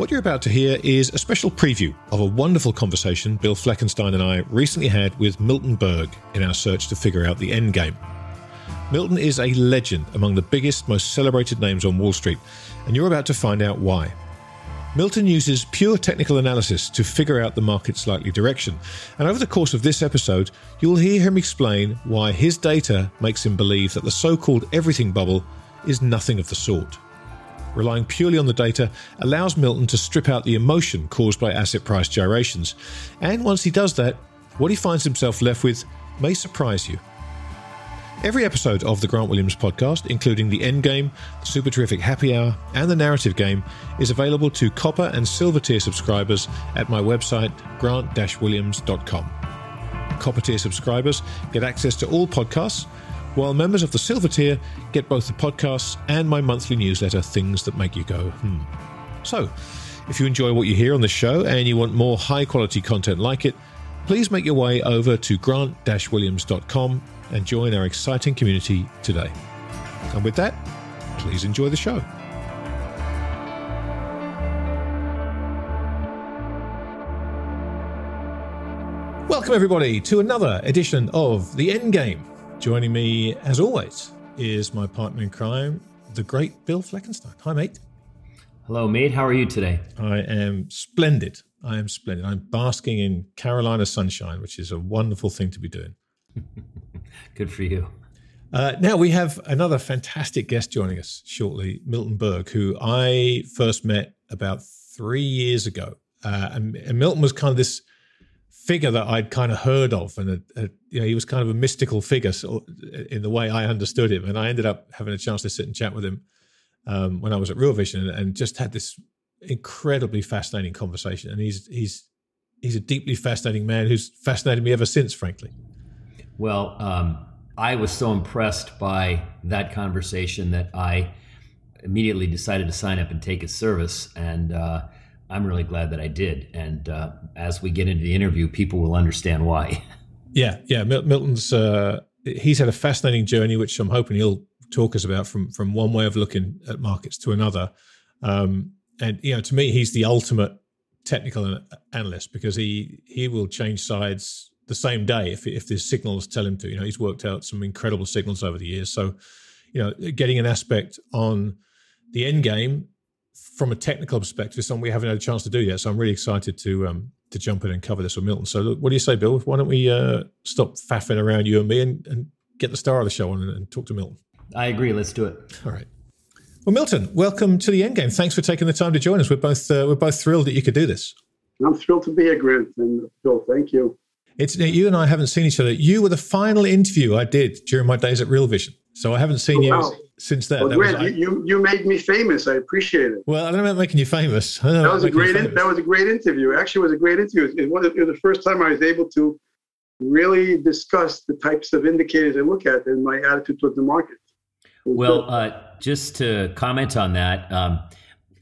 What you're about to hear is a special preview of a wonderful conversation Bill Fleckenstein and I recently had with Milton Berg in our search to figure out the end game. Milton is a legend among the biggest, most celebrated names on Wall Street, and you're about to find out why. Milton uses pure technical analysis to figure out the market's likely direction, and over the course of this episode, you'll hear him explain why his data makes him believe that the so called everything bubble is nothing of the sort relying purely on the data, allows Milton to strip out the emotion caused by asset price gyrations. And once he does that, what he finds himself left with may surprise you. Every episode of the Grant Williams podcast, including the Endgame, the Super Terrific Happy Hour, and the Narrative Game, is available to copper and silver tier subscribers at my website, grant-williams.com. Copper tier subscribers get access to all podcasts while members of the Silver tier get both the podcasts and my monthly newsletter, Things That Make You Go, hmm. So, if you enjoy what you hear on the show and you want more high quality content like it, please make your way over to grant williams.com and join our exciting community today. And with that, please enjoy the show. Welcome, everybody, to another edition of The Endgame Joining me, as always, is my partner in crime, the great Bill Fleckenstein. Hi, mate. Hello, mate. How are you today? I am splendid. I am splendid. I'm basking in Carolina sunshine, which is a wonderful thing to be doing. Good for you. Uh, now we have another fantastic guest joining us shortly, Milton Berg, who I first met about three years ago. Uh, and, and Milton was kind of this figure that I'd kind of heard of, and a, a, you know, he was kind of a mystical figure in the way I understood him. And I ended up having a chance to sit and chat with him um, when I was at Real Vision, and, and, just had this incredibly fascinating conversation. And he's he's he's a deeply fascinating man who's fascinated me ever since, frankly. Well, um, I was so impressed by that conversation that I immediately decided to sign up and take his service, and uh, I'm really glad that I did. And uh, as we get into the interview, people will understand why. Yeah, yeah. Milton's uh, he's had a fascinating journey, which I'm hoping he'll talk us about from from one way of looking at markets to another. Um, and you know, to me, he's the ultimate technical analyst because he he will change sides the same day if if the signals tell him to. You know, he's worked out some incredible signals over the years. So, you know, getting an aspect on the end game from a technical perspective, something we haven't had a chance to do yet. So I'm really excited to um, to jump in and cover this with Milton. So what do you say, Bill? Why don't we uh, stop faffing around you and me and, and get the star of the show on and, and, talk to Milton? I agree. Let's do it. All right. Well, Milton, welcome to the Endgame. Thanks for taking the time to join us. We're both uh, we're both thrilled that you could do this. I'm thrilled to be here, Grant, and Bill. Thank you. It's you and I haven't seen each other. You were the final interview I did during my days at Real Vision, so I haven't seen oh, you wow. since then. Well, Grant, was, you you made me famous. I appreciate it. Well, I don't know about making you famous. That was a great in, that was a great interview. Actually, was a great interview. It was, it was the first time I was able to really discuss the types of indicators I look at and my attitude toward the market. Well, uh, just to comment on that. Um,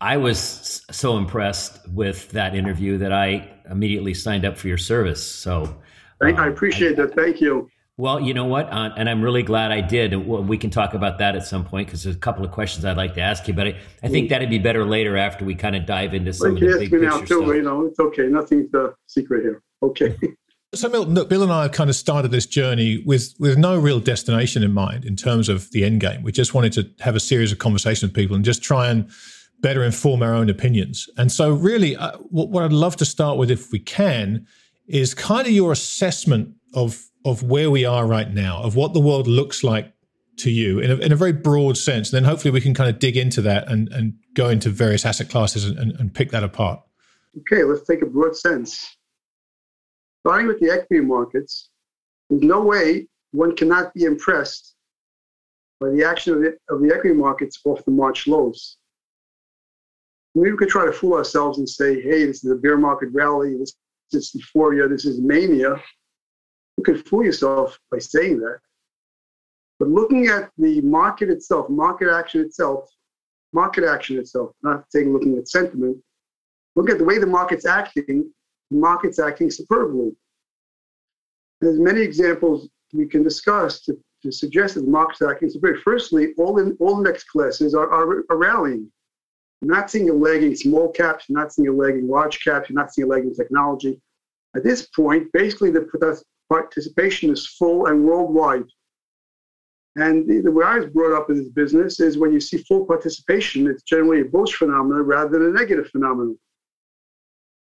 I was so impressed with that interview that I immediately signed up for your service. So I, I appreciate I, that. Thank you. Well, you know what? Uh, and I'm really glad I did. We can talk about that at some point because there's a couple of questions I'd like to ask you. But I, I think that'd be better later after we kind of dive into some well, of the big me now too, stuff. You know, it's okay. Nothing's a secret here. Okay. So, Milton, look, Bill and I have kind of started this journey with with no real destination in mind in terms of the end game. We just wanted to have a series of conversations with people and just try and better inform our own opinions. And so, really, uh, what, what I'd love to start with, if we can, is kind of your assessment of of where we are right now, of what the world looks like to you in a, in a very broad sense. And then hopefully we can kind of dig into that and, and go into various asset classes and, and, and pick that apart. Okay, let's take a broad sense. Starting with the equity markets, there's no way one cannot be impressed by the action of the, of the equity markets off the March lows. maybe we could try to fool ourselves and say, hey, this is a bear market rally, this is euphoria, this is mania. You could fool yourself by saying that. But looking at the market itself, market action itself, market action itself, not saying looking at sentiment, look at the way the market's acting, the market's acting superbly. And There's many examples we can discuss to, to suggest that the market's acting superbly. Firstly, all in all index classes are, are, are rallying. You're not seeing a leg in small caps, you're not seeing a leg in large caps, you're not seeing a leg in technology. At this point, basically the participation is full and worldwide. And the, the way I was brought up in this business is when you see full participation, it's generally a bullish phenomenon rather than a negative phenomenon.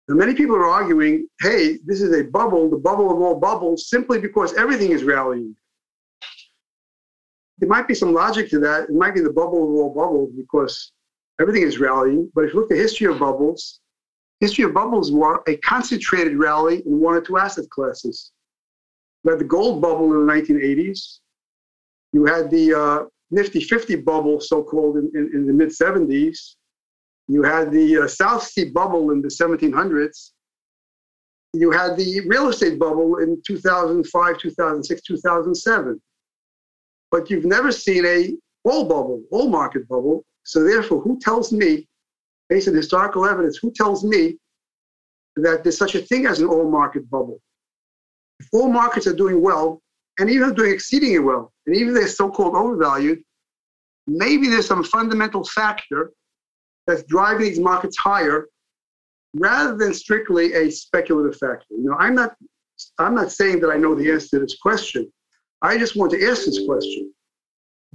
And many people are arguing, hey, this is a bubble, the bubble of all bubbles, simply because everything is rallying. There might be some logic to that. It might be the bubble of all bubbles because everything is rallying. But if you look at the history of bubbles, history of bubbles were a concentrated rally in one or two asset classes. You had the gold bubble in the 1980s. You had the uh, Nifty 50 bubble, so called, in, in, in, the mid 70s. You had the uh, South Sea bubble in the 1700s. You had the real estate bubble in 2005, 2006, 2007. But you've never seen a bull bubble, bull market bubble. So therefore, who tells me, based on historical evidence, who tells me that there's such a thing as an all market bubble? If all markets are doing well, and even doing exceedingly well, and even they're so-called overvalued, maybe there's some fundamental factor that's driving these markets higher rather than strictly a speculative factor. You know, I'm not I'm not saying that I know the answer to this question. I just want to ask this question.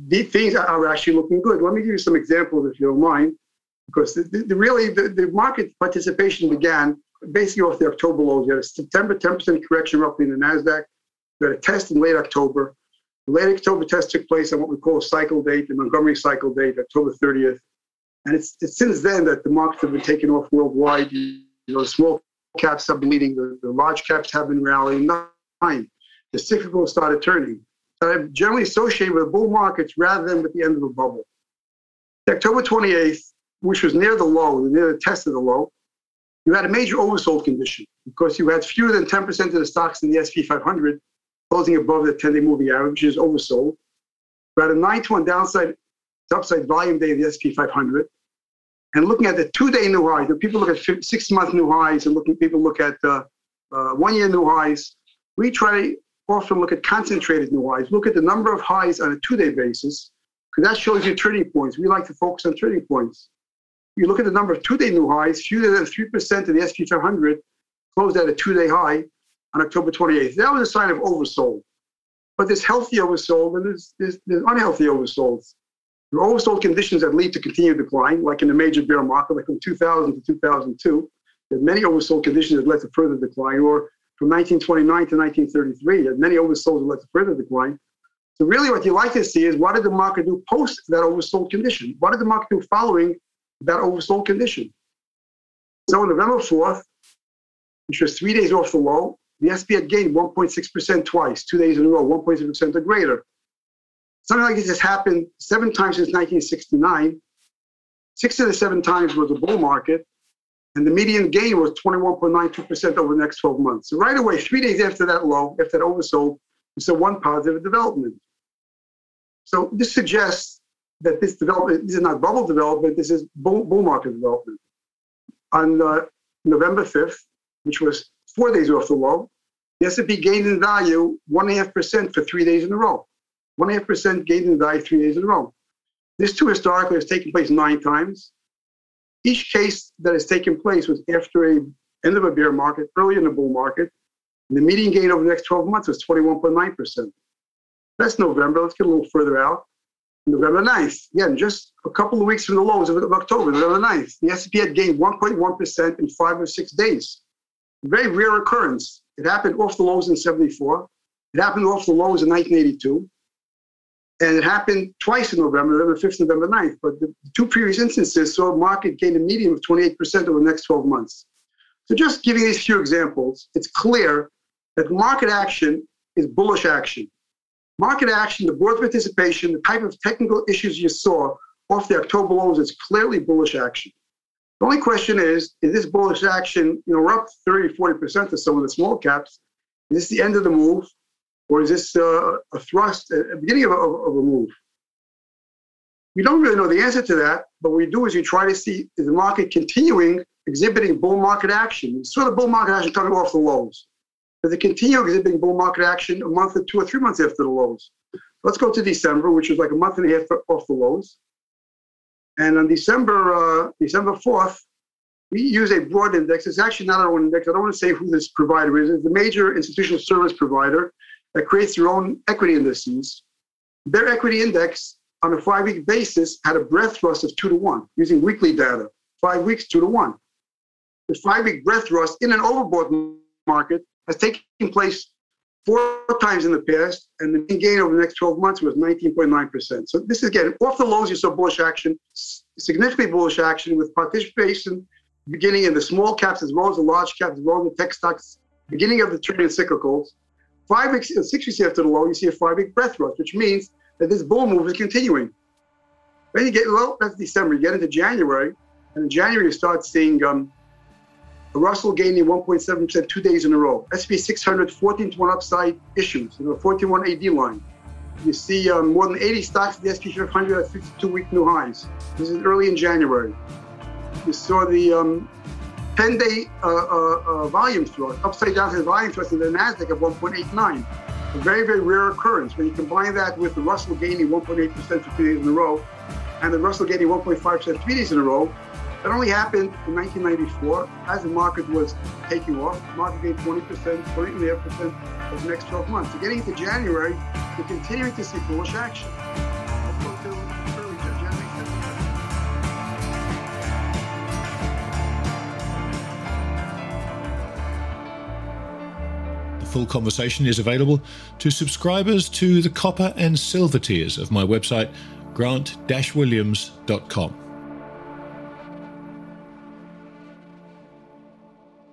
These things are actually looking good. Let me give you some examples, if you don't mind, because the, the, the really the, the market participation began basically off the October lows. You had a September 10% correction roughly in the Nasdaq. You had a test in late October. The late October test took place on what we call a cycle date, the Montgomery cycle date, October 30th. And it's, it's since then that the markets have been taken off worldwide. You know, small caps have been leading, the, the large caps have been rallying. Nine, the cyclical started turning. I'm generally associated with bull markets rather than with the end of a bubble. October 28th, which was near the low, near the test of the low, you had a major oversold condition because you had fewer than 10% of the stocks in the SP 500 closing above the 10 day moving average, which is oversold. You had a 9 to 1 downside upside volume day of the SP 500. And looking at the two day new highs, people look at six month new highs and looking, people look at uh, uh, one year new highs. We try often look at concentrated new highs, look at the number of highs on a two day basis, because that shows you turning points. We like to focus on turning points. You look at the number of two day new highs, fewer than 3% of the SP 500 closed at a two day high on October 28th. That was a sign of oversold. But there's healthy oversold and there's, there's, there's unhealthy oversolds. There are oversold conditions that lead to continued decline, like in the major bear market, like from 2000 to 2002. There's many oversold conditions that led to further decline, or from 1929 to 1933, there's many oversolds that led to further decline. So really what you like to see is what did the market do post that oversold condition? What did the market do following that oversold condition? So on November 4th, which was three days off the low, the SP had gained 1.6% twice, two days in a row, 1.6% or greater. Something like this has happened seven times since 1969. Six of the seven times was a bull market, and the median gain was 21.92% over the next 12 months. So right away, three days after that low, after that oversold, we saw one positive development. So this suggests that this development, this is not bubble development, this is bull, bull market development. On uh, November 5th, which was four days off the low, the S&P gained in value 1.5% for three days in a row. 1.5% gained in value three days in a row. This too historically has taken place nine times. Each case that has taken place was after a end of a bear market, early in the bull market. And the median gain over the next 12 months was 21.9%. That's November. Let's get a little further out. November 9th, again, just a couple of weeks from the lows of, October, November 9th, the S&P had gained 1.1% in five or six days. Very rare occurrence. It happened off the lows in 74. It happened off the lows in 1982. And it happened twice in November, November 5th, November 9th. But the two previous instances saw a market gain a median of 28% over the next 12 months. So just giving these few examples, it's clear that market action is bullish action. Market action, the board participation, the type of technical issues you saw off the October lows is clearly bullish action. The only question is, is this bullish action, you know, we're up 30, 40% of some of the small caps. Is this the end of the move? Or is this uh, a thrust, a beginning of a, of a move? We don't really know the answer to that, but what we do is we try to see is the market continuing exhibiting bull market action. We saw the bull market action coming off the lows. It continue exhibiting bull market action a month or two or three months after the lows? Let's go to December, which was like a month and a half off the lows. And on December uh, December 4th, we use a broad index. It's actually not our own index. I don't want to say who this provider is. It's a major institutional service provider that creates their own equity indices. Their equity index on a five week basis had a breadth thrust of two to one using weekly data. Five weeks, two to one. The five week breadth thrust in an overbought market has taken place four times in the past, and the mean gain over the next 12 months was 19.9%. So this is again off the lows. You saw bullish action, significantly bullish action with participation beginning in the small caps as well as the large caps, as well as the tech stocks, beginning of the turn in cyclicals. Five weeks, six weeks after the low, you see a five-week breadth thrust, which means that this bull move is continuing. Then you get well, that's December. You get into January, and in January you start seeing um, Russell gaining 1.7% two days in a row. SP 600 14 to 1 upside issues, you know, 14 1 AD line. You see um, more than 80 stocks in the SP 500 at 52 week new highs. This is early in January. You saw the um, 10 day uh, uh, uh, volume thrust, upside down volume thrust in the NASDAQ of 1.89. A very, very rare occurrence. When you combine that with the Russell gaining 1.8% for two days in a row and the Russell gaining 1.5% three days in a row, it only happened in 1994 as the market was taking off. The market gained 20%, 20.5% over the next 12 months. So getting into January, we're continuing to see bullish action. The full conversation is available to subscribers to the copper and silver tiers of my website, grant-williams.com.